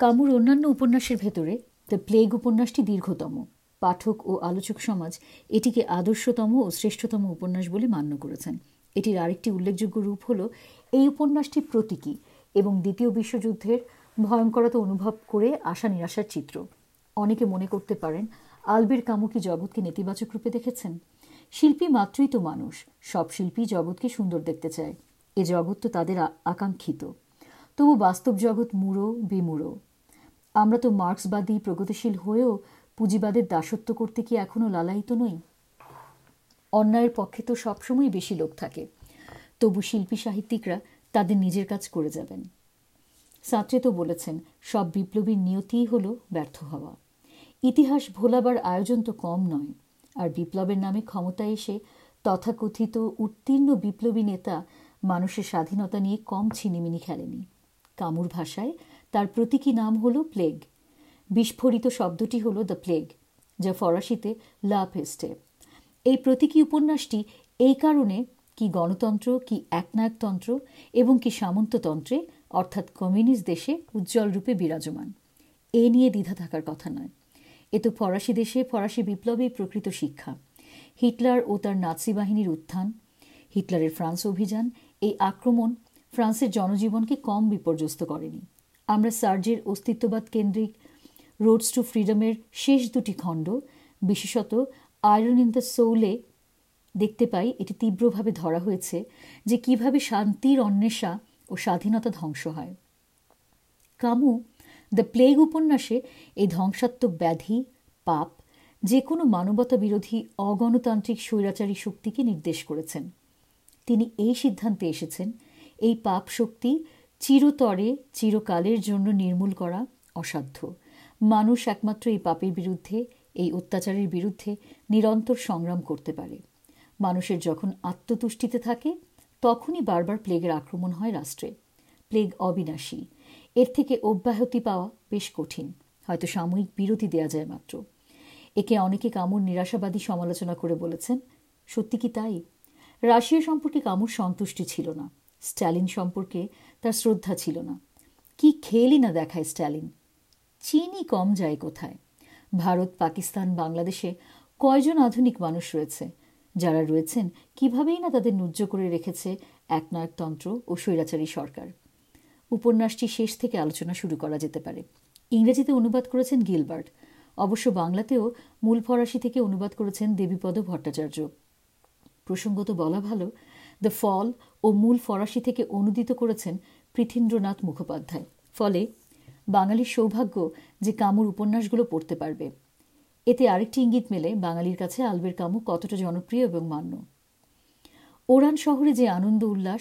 কামুর অন্যান্য উপন্যাসের ভেতরে দ্য প্লেগ উপন্যাসটি দীর্ঘতম। পাঠক ও আলোচক সমাজ এটিকে আদর্শতম ও শ্রেষ্ঠতম উপন্যাস বলে মান্য করেছেন। এটির আরেকটি উল্লেখযোগ্য রূপ হল এই উপন্যাসটি প্রতীকী এবং দ্বিতীয় বিশ্বযুদ্ধের ভয়ঙ্করতা অনুভব করে আশা নিরাশার চিত্র। অনেকে মনে করতে পারেন আলবের কামু কি জগৎকে নেতিবাচক রূপে দেখেছেন। শিল্পী মাত্রই তো মানুষ, সব শিল্পী জগৎকে সুন্দর দেখতে চায়। এ জগৎ তো তাদের আকাঙ্ক্ষিত। তবু বাস্তব জগৎ মুড়ো বিমূঢ় আমরা তো মার্ক্সবাদী, প্রগতিশীল হয়েও পুঁজিবাদের দাসত্ব করতে কি এখনও লালায়িত নই? অন্যায়ের পক্ষে তো সবসময় বেশি লোক থাকে। তবু শিল্পী সাহিত্যিকরা তাদের নিজের কাজ করে যাবেন। সাঁতরে তো বলেছেন, সব বিপ্লবীর নিয়তিই হল ব্যর্থ হওয়া। ইতিহাস ভোলাবার আয়োজন তো কম নয়, আর বিপ্লবের নামে ক্ষমতায় এসে তথাকথিত উত্তীর্ণ বিপ্লবী নেতা মানুষের স্বাধীনতা নিয়ে কম ছিনিমিনি খেলেনি। কামুর ভাষায়, তার প্রতীকী নাম হল প্লেগ। বিস্ফোরিত শব্দটি হল দ্য প্লেগ, যা ফরাসিতে লা পেস্টে। এই প্রতীকী উপন্যাসটি এই কারণে কি গণতন্ত্র, কি একনায়কতন্ত্র এবং কি সামন্ততন্ত্রে, অর্থাৎ কমিউনিস্ট দেশে উজ্জ্বল রূপে বিরাজমান। এ নিয়ে দ্বিধা থাকার কথা নয়। এ তো ফরাসি দেশে ফরাসি বিপ্লবেই প্রকৃত শিক্ষা। হিটলার ও তার নাৎসি বাহিনীর উত্থান, হিটলারের ফ্রান্স অভিযান, এই আক্রমণ ফ্রান্সের জনজীবনকে কম বিপর্যস্ত করেনি। আমরা সার্জের অস্তিত্ববাদ কেন্দ্রিক রোডস টু ফ্রিডমের শেষ দুটি খণ্ড, বিশেষত আয়রন ইন দ্য সৌলে দেখতে পাই এটি তীব্রভাবে ধরা হয়েছে যে কীভাবে শান্তির অন্বেষা ও স্বাধীনতা ধ্বংস হয়। কামু, দ্য প্লেগ উপন্যাসে এই ধ্বংসাত্মক ব্যাধি, পাপ যে কোনো মানবতা বিরোধী অগণতান্ত্রিক স্বৈরাচারী শক্তিকে নির্দেশ করেছেন। তিনি এই সিদ্ধান্তে এসেছেন এই পাপ শক্তি চিরতরে, চিরকালের জন্য নির্মূল করা অসাধ্য। মানুষ একমাত্র এই পাপের বিরুদ্ধে, এই অত্যাচারের বিরুদ্ধে নিরন্তর সংগ্রাম করতে পারে। মানুষের যখন আত্মতুষ্টিতে থাকে, তখনই বারবার প্লেগের আক্রমণ হয় রাষ্ট্রে। প্লেগ অবিনাশী। এর থেকে অব্যাহতি পাওয়া বেশ কঠিন। হয়তো সাময়িক বিরতি দেয়া যায় মাত্র। একে অনেকে কামুর নিরাশাবাদী সমালোচনা করে বলেছেন, সত্যি কি তাই? রাশিয়া সম্পর্কে কামুর সন্তুষ্টি ছিল না। স্ট্যালিন সম্পর্কে তার শ্রদ্ধা ছিল না। কি খেলই না দেখায় স্ট্যালিন। চীনই কম যায় কোথায়? ভারত, পাকিস্তান, বাংলাদেশে কয়জন আধুনিক মানুষ রয়েছে? যারা রয়েছেন, কিভাবেই না তাদের নুজ্জ করে রেখেছে একনায়কতন্ত্র ও স্বৈরাচারী সরকার? উপন্যাসটি শেষ থেকে আলোচনা শুরু করা যেতে পারে। ইংরেজিতে অনুবাদ করেছেন গিলবার্ট। অবশ্য বাংলাতেও মূল ফরাসি থেকে অনুবাদ করেছেন দেবীপদ ভট্টাচার্য। প্রসঙ্গত বলা ভালো দ্য ফল ও মূল ফরাসি থেকে অনুদিত করেছেন পৃথীন্দ্রনাথ মুখোপাধ্যায়। ফলে বাঙালির সৌভাগ্য যে কামুর উপন্যাসগুলো পড়তে পারবে। এতে আরেকটি ইঙ্গিত মেলে বাঙালির কাছে আলবের কামু কতটা জনপ্রিয় এবং মান্য। ওরান শহরে যে আনন্দ উল্লাস,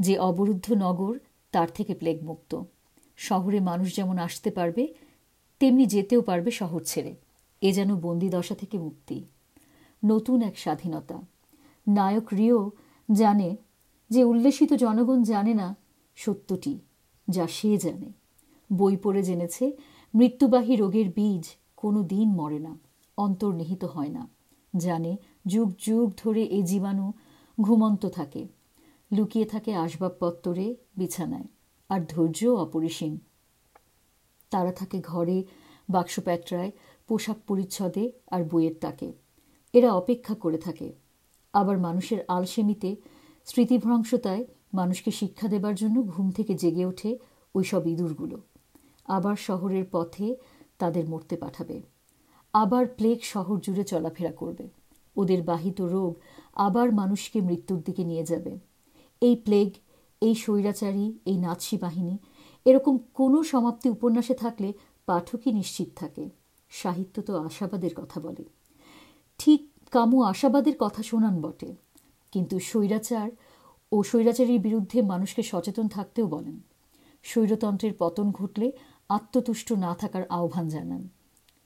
যে অবরুদ্ধ নগর, তার থেকে প্লেগ মুক্ত। শহরে মানুষ যেমন আসতে পারবে, তেমনি যেতেও পারবে শহর ছেড়ে। এ যেন বন্দি দশা থেকে মুক্তি। নতুন এক স্বাধীনতা। নায়ক রিও জানে যে উল্লেসিত জনগণ জানে না সত্যটি, যা সে জানে। বই পড়ে জেনেছে, মৃত্যুবাহী রোগের বীজ কোনো দিন মরে না, অন্তর্নিহিত হয় না। জানে যুগ যুগ ধরে এ জীবাণু ঘুমন্ত থাকে, লুকিয়ে থাকে আসবাবপত্তরে, বিছানায়, আর ধৈর্য অপরিসীম। তারা থাকে ঘরে বাক্স প্যাটরায় পোশাক পরিচ্ছদে আর বইয়ের তাকে। এরা অপেক্ষা করে থাকে আবার মানুষের আলসেমিতে, স্মৃতিভ্রংশতায় মানুষকে শিক্ষা দেবার জন্য ঘুম থেকে জেগে ওঠে ওই সব ইঁদুরগুলো। আবার শহরের পথে তাদের মরতে পাঠাবে। আবার প্লেগ শহর জুড়ে চলাফেরা করবে। ওদের বাহিত রোগ আবার মানুষকে মৃত্যুর দিকে নিয়ে যাবে। এই প্লেগ, এই স্বৈরাচারী, এই নাৎসি বাহিনী এরকম কোনো সমাপ্তি উপন্যাসে থাকলে পাঠকই নিশ্চিত থাকে। সাহিত্য তো আশাবাদের কথা বলে। ঠিক কামু আশাবাদের কথা শোনান বটে। কিন্তু স্বৈরাচার ও স্বৈরাচারীর বিরুদ্ধে মানুষকে সচেতন থাকতেও বলেন। স্বৈরতন্ত্রের পতন ঘটলে আত্মতুষ্ট না থাকার আহ্বান জানান।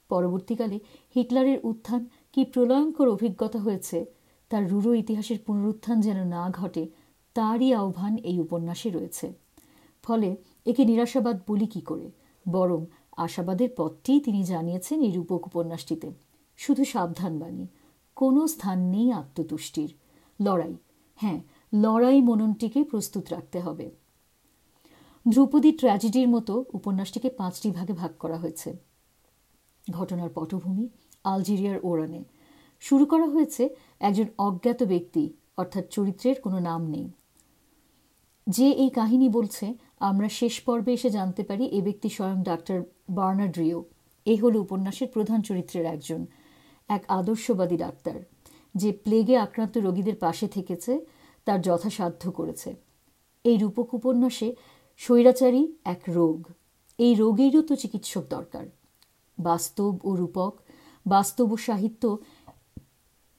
পরবর্তীকালে হিটলারের উত্থান কি প্রলয়ঙ্কর অভিজ্ঞতা হয়েছে, তার রুড়ো ইতিহাসের পুনরুত্থান যেন না ঘটে, তারই আহ্বান এই উপন্যাসে রয়েছে। ফলে একে নিরাশাবাদ বলি কি করে? বরং আশাবাদের পথটিই তিনি জানিয়েছেন এই রূপক উপন্যাসটিতে। শুধু সাবধান বাণী কোনো স্থান নেই আত্মতুষ্টির। লড়াই। হ্যাঁ লড়াই মননটিকে প্রস্তুত রাখতে হবে। ধ্রুপদী ট্র্যাজেডির মতো উপন্যাসটিকে পাঁচটি ভাগে ভাগ করা হয়েছে। ঘটনার পটভূমি আলজেরিয়ার ওরানে। শুরু করা হয়েছে একজন অজ্ঞাত ব্যক্তি, অর্থাৎ চরিত্রের কোনো নাম নেই। যে এই কাহিনী বলছে, আমরা শেষ পর্বে এসে জানতে পারি এ ব্যক্তি স্বয়ং ডাক্তার বার্নার্ড রিও। এই হল উপন্যাসের প্রধান চরিত্রের একজন। এক আদর্শবাদী ডাক্তার, যে প্লেগে আক্রান্ত রোগীদের পাশে থেকেছে, তার যথাসাধ্য করেছে। এই রূপক উপন্যাসে স্বৈরাচারী এক রোগ। এই রোগেরও তো চিকিৎসক দরকার। বাস্তব ও রূপক, বাস্তব ও সাহিত্য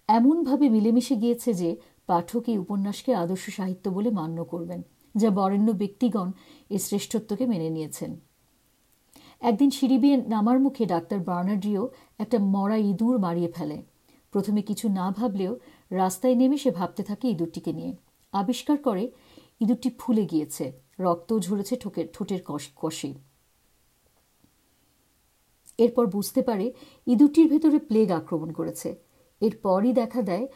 এমনভাবে মিলেমিশে গিয়েছে যে পাঠক এই উপন্যাসকে আদর্শ সাহিত্য বলে মান্য করবেন, যা বরেণ্য ব্যক্তিগণ এর শ্রেষ্ঠত্বকে মেনে নিয়েছেন। একদিন সিঁড়ি বিয়ে নামার মুখে ডাক্তার বার্নার্ডিও একটা মরা ইঁদুর মারিয়ে ফেলে। প্রথমে কিছু না ভাবলেও রাস্তায় নেমে সে ভাবতে থাকে ইঁদুরটিকে নিয়ে। আবিষ্কার করে ইঁদুরটি ফুলে গিয়েছে, রক্ত ঝরেছে ঠোকের ঠোঁটের কষে এরপর বুঝতে পারে ইঁদুরটির ভেতরে প্লেগ আক্রমণ করেছে। এরপরই দেখা দেয়,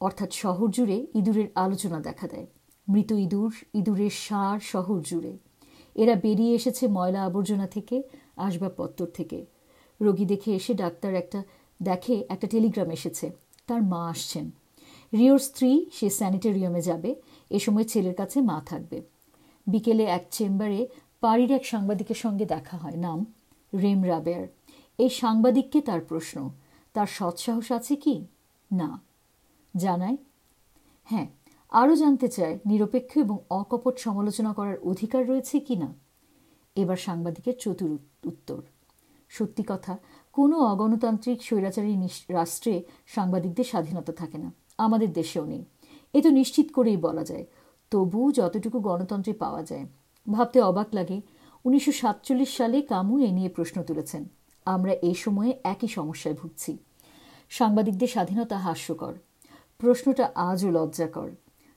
অর্থাৎ শহর জুড়ে ইঁদুরের আলোচনা দেখা দেয়। মৃত ইঁদুর ইঁদুরের সার শহর জুড়ে। এরা বেরিয়ে এসেছে ময়লা আবর্জনা থেকে আসবাবপত্র থেকে। রোগী দেখে এসে ডাক্তার একটা, দেখে একটা টেলিগ্রাম এসেছে। তার মা আসছেন। রিওর স্ত্রী, সে স্যানিটেরিয়ামে যাবে। এ সময় ছেলের কাছে মা থাকবে। বিকেলে এক চেম্বারে পাড়ির এক সাংবাদিকের সঙ্গে দেখা হয়। নাম রেম রাবেয়ার। এই সাংবাদিককে তার প্রশ্ন, তার সৎসাহস আছে কি? না। জানায় হ্যাঁ আরও জানতে চায় নিরপেক্ষ এবং অকপট সমালোচনা করার অধিকার রয়েছে কি না? এবার সাংবাদিকের চতুর উত্তর। সত্যি কথা, কোনো অগণতান্ত্রিক স্বৈরাচারী রাষ্ট্রে সাংবাদিকদের স্বাধীনতা থাকে না, আমাদের দেশেও নেই। এ তো নিশ্চিত করেই বলা যায়, তবু যতটুকু গণতন্ত্রে পাওয়া যায়। ভাবতে অবাক লাগে, উনিশশো সাতচল্লিশ সালে কামু এ নিয়ে প্রশ্ন তুলেছেন, আমরা এই সময়ে একই সমস্যায় ভুগছি। সাংবাদিকদের স্বাধীনতা হাস্যকর। প্রশ্নটা আজও লজ্জাকর।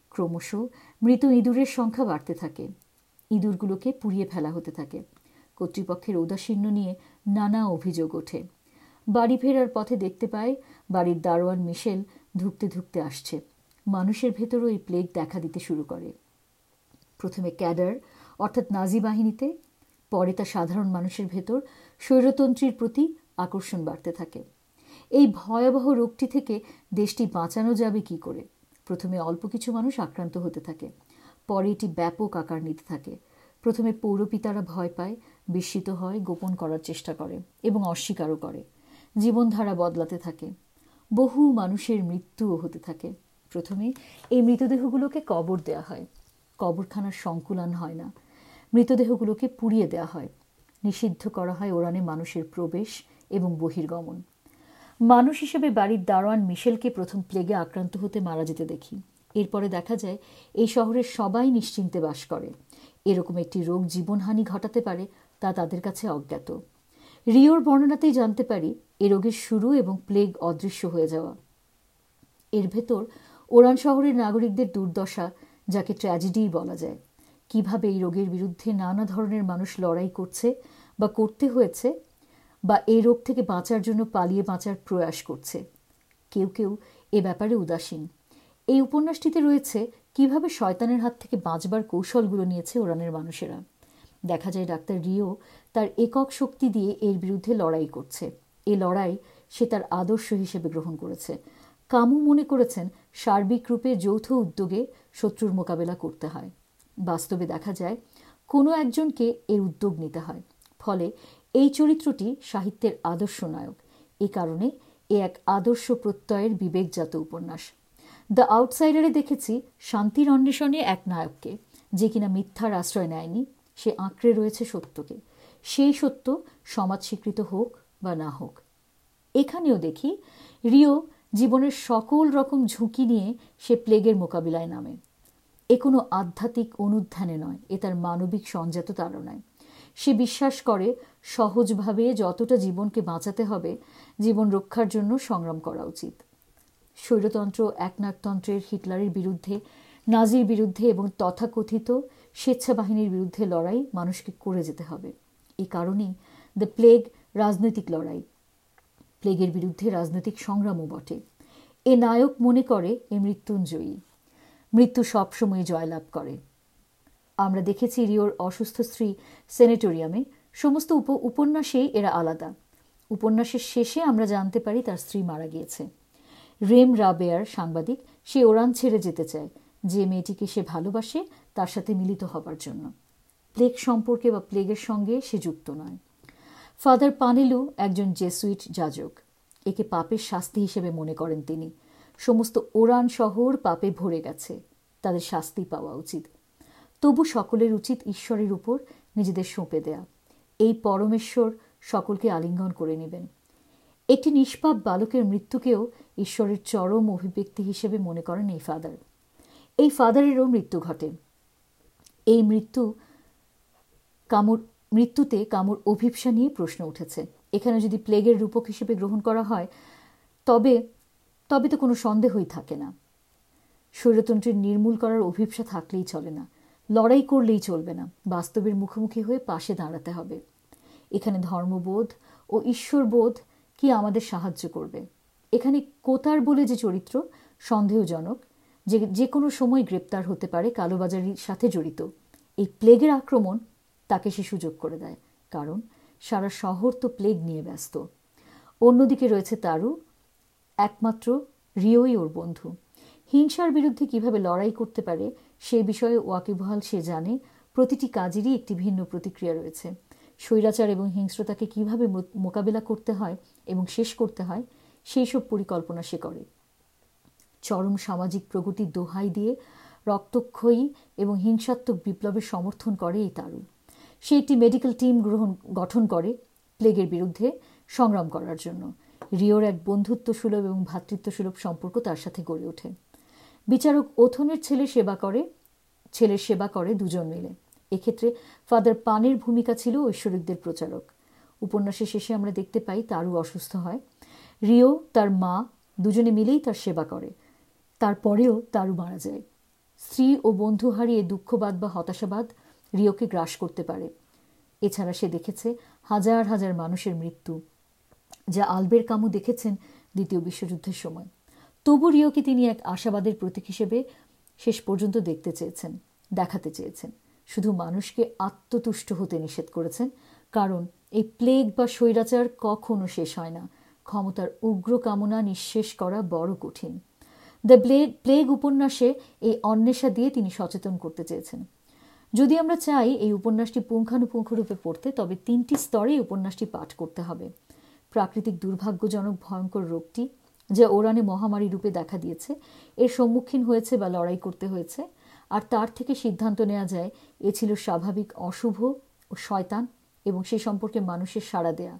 ক্রমশ মৃত ইঁদুরের সংখ্যা বাড়তে থাকে। ইঁদুরগুলোকে পুড়িয়ে ফেলা হতে থাকে। কর্তৃপক্ষের ঔদাসীন্য নিয়ে নানা অভিযোগ ওঠে। বাড়ি ফেরার পথে দেখতে পায়, বাড়ির দারোয়ান মিশেল ধুকতে ধুকতে আসছে। মানুষের ভেতরও এই প্লেগ দেখা দিতে শুরু করে। প্রথমে ক্যাডার, অর্থাৎ নাজি বাহিনীতে, পরে তা সাধারণ মানুষের ভেতর স্বৈরতন্ত্রীর প্রতি আকর্ষণ বাড়তে থাকে। এই ভয়াবহ রোগটি থেকে দেশটি বাঁচানো যাবে কি করে? প্রথমে অল্প কিছু মানুষ আক্রান্ত হতে থাকে। পরে এটি ব্যাপক আকার নিতে থাকে। প্রথমে পৌরপিতারা ভয় পায়, বিস্মিত হয়, গোপন করার চেষ্টা করে এবং অস্বীকারও করে। জীবনধারা বদলাতে থাকে। বহু মানুষের মৃত্যুও হতে থাকে। প্রথমে এই মৃতদেহগুলোকে কবর দেয়া হয়। কবরখানার সংকুলন হয় না। মৃতদেহগুলোকে পুড়িয়ে দেওয়া হয়। নিষিদ্ধ করা হয় ওরানে মানুষের প্রবেশ এবং বহির্গমন। মানুষ হিসেবে বাড়ির দারোয়ান মিশেলকে প্রথম প্লেগে আক্রান্ত হতে মারা যেতে দেখি। এরপরে দেখা যায়, এই শহরের সবাই নিশ্চিন্তে বাস করে। এরকম একটি রোগ জীবনহানি ঘটাতে পারে তা তাদের কাছে অজ্ঞাত। রিওর বর্ণনাতেই জানতে পারি, এ রোগের শুরু এবং প্লেগ অদৃশ্য হয়ে যাওয়া। এর ভেতর ওরান শহরের নাগরিকদের দুর্দশা, যাকে ট্র্যাজেডি বলা যায়। কীভাবে এই রোগের বিরুদ্ধে নানা ধরনের মানুষ লড়াই করছে বা করতে হয়েছে বা এই রোগ থেকে বাঁচার জন্য পালিয়ে বাঁচার প্রয়াস করছে। কেউ কেউ এ ব্যাপারে উদাসীন। এই উপন্যাসটিতে রয়েছে কীভাবে শয়তানের হাত থেকে বাঁচবার কৌশলগুলো নিয়েছে ওরানের মানুষেরা। দেখা যায় ডাক্তার রিও তার একক শক্তি দিয়ে এর বিরুদ্ধে লড়াই করছে। এ লড়াই সে তার আদর্শ হিসেবে গ্রহণ করেছে। কামু মনে করেছেন সার্বিক রূপে যৌথ উদ্যোগে শত্রুর মোকাবেলা করতে হয়। বাস্তবে দেখা যায় কোনো একজনকে এর উদ্যোগ নিতে হয়। ফলে এই চরিত্রটি সাহিত্যের আদর্শ নায়ক। এ কারণে এ এক আদর্শ প্রত্যয়ের বিবেকজাত উপন্যাস। দ্য আউটসাইডারে দেখেছি শান্তির অন্বেষণে এক নায়ককে, যে কিনা মিথ্যার আশ্রয় নেয়নি, সে আঁকড়ে রয়েছে সত্যকে। সেই সত্য সমাজ স্বীকৃত হোক বা না হোক। এখানেও দেখি রিও জীবনের সকল রকম ঝুঁকি নিয়ে সে প্লেগের মোকাবিলায় নামে। এ কোনো আধ্যাত্মিক অনুধ্যানে নয়, এ তার মানবিক সংজাত তাড়নায় সে বিশ্বাস করে সহজভাবে যতটা জীবনকে বাঁচাতে হবে, জীবন রক্ষার জন্য সংগ্রাম করা উচিত। স্বৈরতন্ত্র একনাকতন্ত্রের হিটলারের বিরুদ্ধে, নাজির বিরুদ্ধে এবং তথাকথিত স্বেচ্ছা বাহিনীর বিরুদ্ধে লড়াই মানুষকে করে যেতে হবে। এ কারণেই দ্য প্লেগ রাজনৈতিক লড়াই। প্লেগের বিরুদ্ধে রাজনৈতিক সংগ্রামও বটে। এ নায়ক মনে করে এ মৃত্যুঞ্জয়ী। মৃত্যু সবসময় জয়লাভ করে। আমরা দেখেছি রিওর অসুস্থ স্ত্রী সেনেটোরিয়ামে। সমস্ত উপ উপন্যাসেই এরা আলাদা। উপন্যাসের শেষে আমরা জানতে পারি তার স্ত্রী মারা গিয়েছে। রেম রাবেয়ার সাংবাদিক, সে ওরান ছেড়ে যেতে চায়। যে মেয়েটিকে সে ভালোবাসে, তার সাথে মিলিত হবার জন্য। প্লেগ সম্পর্কে বা প্লেগের সঙ্গে সে যুক্ত নয়। ফাদার পানেলু একজন জেসুইট যাজক। একে পাপের শাস্তি হিসেবে মনে করেন তিনি। সমস্ত ওরান শহর পাপে ভরে গেছে। তাদের শাস্তি পাওয়া উচিত। তবু সকলের উচিত ঈশ্বরের উপর নিজেদের সঁপে দেয়া। এই পরমেশ্বর সকলকে আলিঙ্গন করে নেবেন। একটি নিষ্পাপ বালকের মৃত্যুকেও ঈশ্বরের চরম অভিব্যক্তি হিসেবে মনে করেন এই ফাদার। এই ফাদারেরও মৃত্যু ঘটে। এই মৃত্যু কামুর, মৃত্যুতে কামুর অভিপ্সা নিয়ে প্রশ্ন উঠেছে। এখানে যদি প্লেগের রূপক হিসেবে গ্রহণ করা হয়, তবে তবে তো কোনো সন্দেহই থাকে না। স্বৈরতন্ত্রের নির্মূল করার অভিপ্সা থাকলেই চলে না। লড়াই করলেই চলবে না। বাস্তবের মুখোমুখি হয়ে পাশে দাঁড়াতে হবে। এখানে ধর্মবোধ ও ঈশ্বরবোধ কি আমাদের সাহায্য করবে? এখানে কোতার বলে যে চরিত্র সন্দেহজনক, যে যে কোনো সময় গ্রেপ্তার হতে পারে কালোবাজারির সাথে জড়িত। এই প্লেগের আক্রমণ তাকে সে সুযোগ করে দেয়, কারণ সারা শহর তো প্লেগ নিয়ে ব্যস্ত। অন্যদিকে রয়েছে তারু, একমাত্র রিওই ওর বন্ধু। হিংসার বিরুদ্ধে কীভাবে লড়াই করতে পারে সে বিষয়ে ওয়াকিবহাল সে জানে, প্রতিটি কাজেরই একটি ভিন্ন প্রতিক্রিয়া রয়েছে। স্বৈরাচার এবং হিংস্রতাকে কীভাবে মোকাবেলা করতে হয় এবং শেষ করতে হয়, সেই সব পরিকল্পনা সে করে। চরম সামাজিক প্রগতির দোহাই দিয়ে রক্তক্ষয়ী এবং হিংসাত্মক বিপ্লবের সমর্থন করে এই তারুণ। সে একটি মেডিকেল টিম গ্রহণ, গঠন করে প্লেগের বিরুদ্ধে সংগ্রাম করার জন্য। রিওর এক বন্ধুত্ব সুলভ এবং ভ্রাতৃত্ব সুলভ সম্পর্ক তার সাথে গড়ে ওঠে। বিচারক ওথনের ছেলে সেবা করে ছেলের সেবা করে দুজন মিলে। এক্ষেত্রে ফাদার পানের ভূমিকা ছিল ঐশ্বরিকদের প্রচারক। উপন্যাসের শেষে আমরা দেখতে পাই তারও অসুস্থ হয়। রিও, তার মা দুজনে মিলেই তার সেবা করে। তারপরেও তারও মারা যায়। স্ত্রী ও বন্ধু হারিয়ে দুঃখবাদ বা হতাশাবাদ রিওকে গ্রাস করতে পারে। এছাড়া সে দেখেছে হাজার হাজার মানুষের মৃত্যু, যা আলবের কামু দেখেছেন দ্বিতীয় বিশ্বযুদ্ধের সময়। তবু রিওকে তিনি এক আশাবাদের প্রতীক হিসেবে শেষ পর্যন্ত দেখতে চেয়েছেন, দেখাতে চেয়েছেন। শুধু মানুষকে আত্মতুষ্ট হতে নিষেধ করেছেন, কারণ এই প্লেগ বা স্বৈরাচার কখনো শেষ হয় না। ক্ষমতার উগ্র কামনা নিঃশেষ করা বড় কঠিন। দ্য প্লেগ প্লেগ উপন্যাসে এই অন্বেষা দিয়ে তিনি সচেতন করতে চেয়েছেন। যদি আমরা চাই এই উপন্যাসটি পুঙ্খানুপুঙ্খরূপে পড়তে, তবে তিনটি স্তরে উপন্যাসটি পাঠ করতে হবে। প্রাকৃতিক দুর্ভাগ্যজনক ভয়ঙ্কর রোগটি যা ওরানে মহামারী রূপে দেখা দিয়েছে, এর সম্মুখীন হয়েছে বা লড়াই করতে হয়েছে, আর তার থেকে সিদ্ধান্ত নেওয়া যায়, এ ছিল স্বাভাবিক অশুভ ও শয়তান এবং সে সম্পর্কে মানুষের সাড়া দেয়া।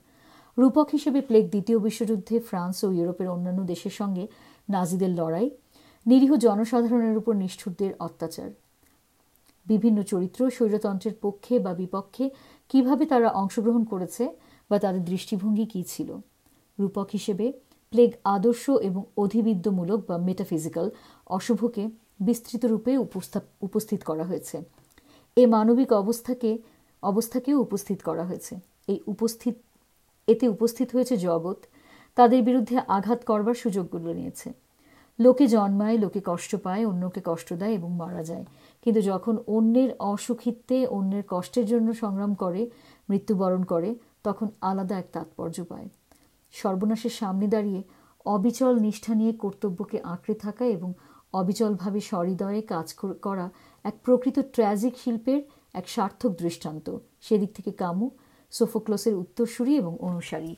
রূপক হিসেবে প্লেগ দ্বিতীয় বিশ্বযুদ্ধে ফ্রান্স ও ইউরোপের অন্যান্য দেশের সঙ্গে নাজিদের লড়াই, নিরীহ জনসাধারণের উপর নিষ্ঠুরদের অত্যাচার। বিভিন্ন চরিত্র স্বৈরতন্ত্রের পক্ষে বা বিপক্ষে কীভাবে তারা অংশগ্রহণ করেছে বা তাদের দৃষ্টিভঙ্গি কী ছিল? রূপক হিসেবে প্লেগ আদর্শ এবং অধিবিদ্যমূলক বা মেটাফিজিক্যাল অশুভকে বিস্তৃত রূপে উপস্থিত করা হয়েছে। এ মানবিক অবস্থাকে অবস্থাকেও উপস্থিত করা হয়েছে। এই উপস্থিত এতে উপস্থিত হয়েছে জগৎ। তাদের বিরুদ্ধে আঘাত করবার সুযোগগুলো নিয়েছে। লোকে জন্মায়, লোকে কষ্ট পায়, অন্যকে কষ্ট দেয় এবং মারা যায়। কিন্তু যখন অন্যের অসুখিত্বে অন্যের কষ্টের জন্য সংগ্রাম করে, মৃত্যুবরণ করে, তখন আলাদা এক তাৎপর্য পায়। সর্বনাশের সামনে দাঁড়িয়ে অবিচল নিষ্ঠা নিয়ে কর্তব্যকে আঁকড়ে থাকা এবং অবিচলভাবে সহৃদয়ে কাজ করা এক প্রকৃত ট্র্যাজিক শিল্পের এক সার্থক দৃষ্টান্ত। সেদিক থেকে কামু, সোফোক্লোসের উত্তরসূরি এবং অনুসারী।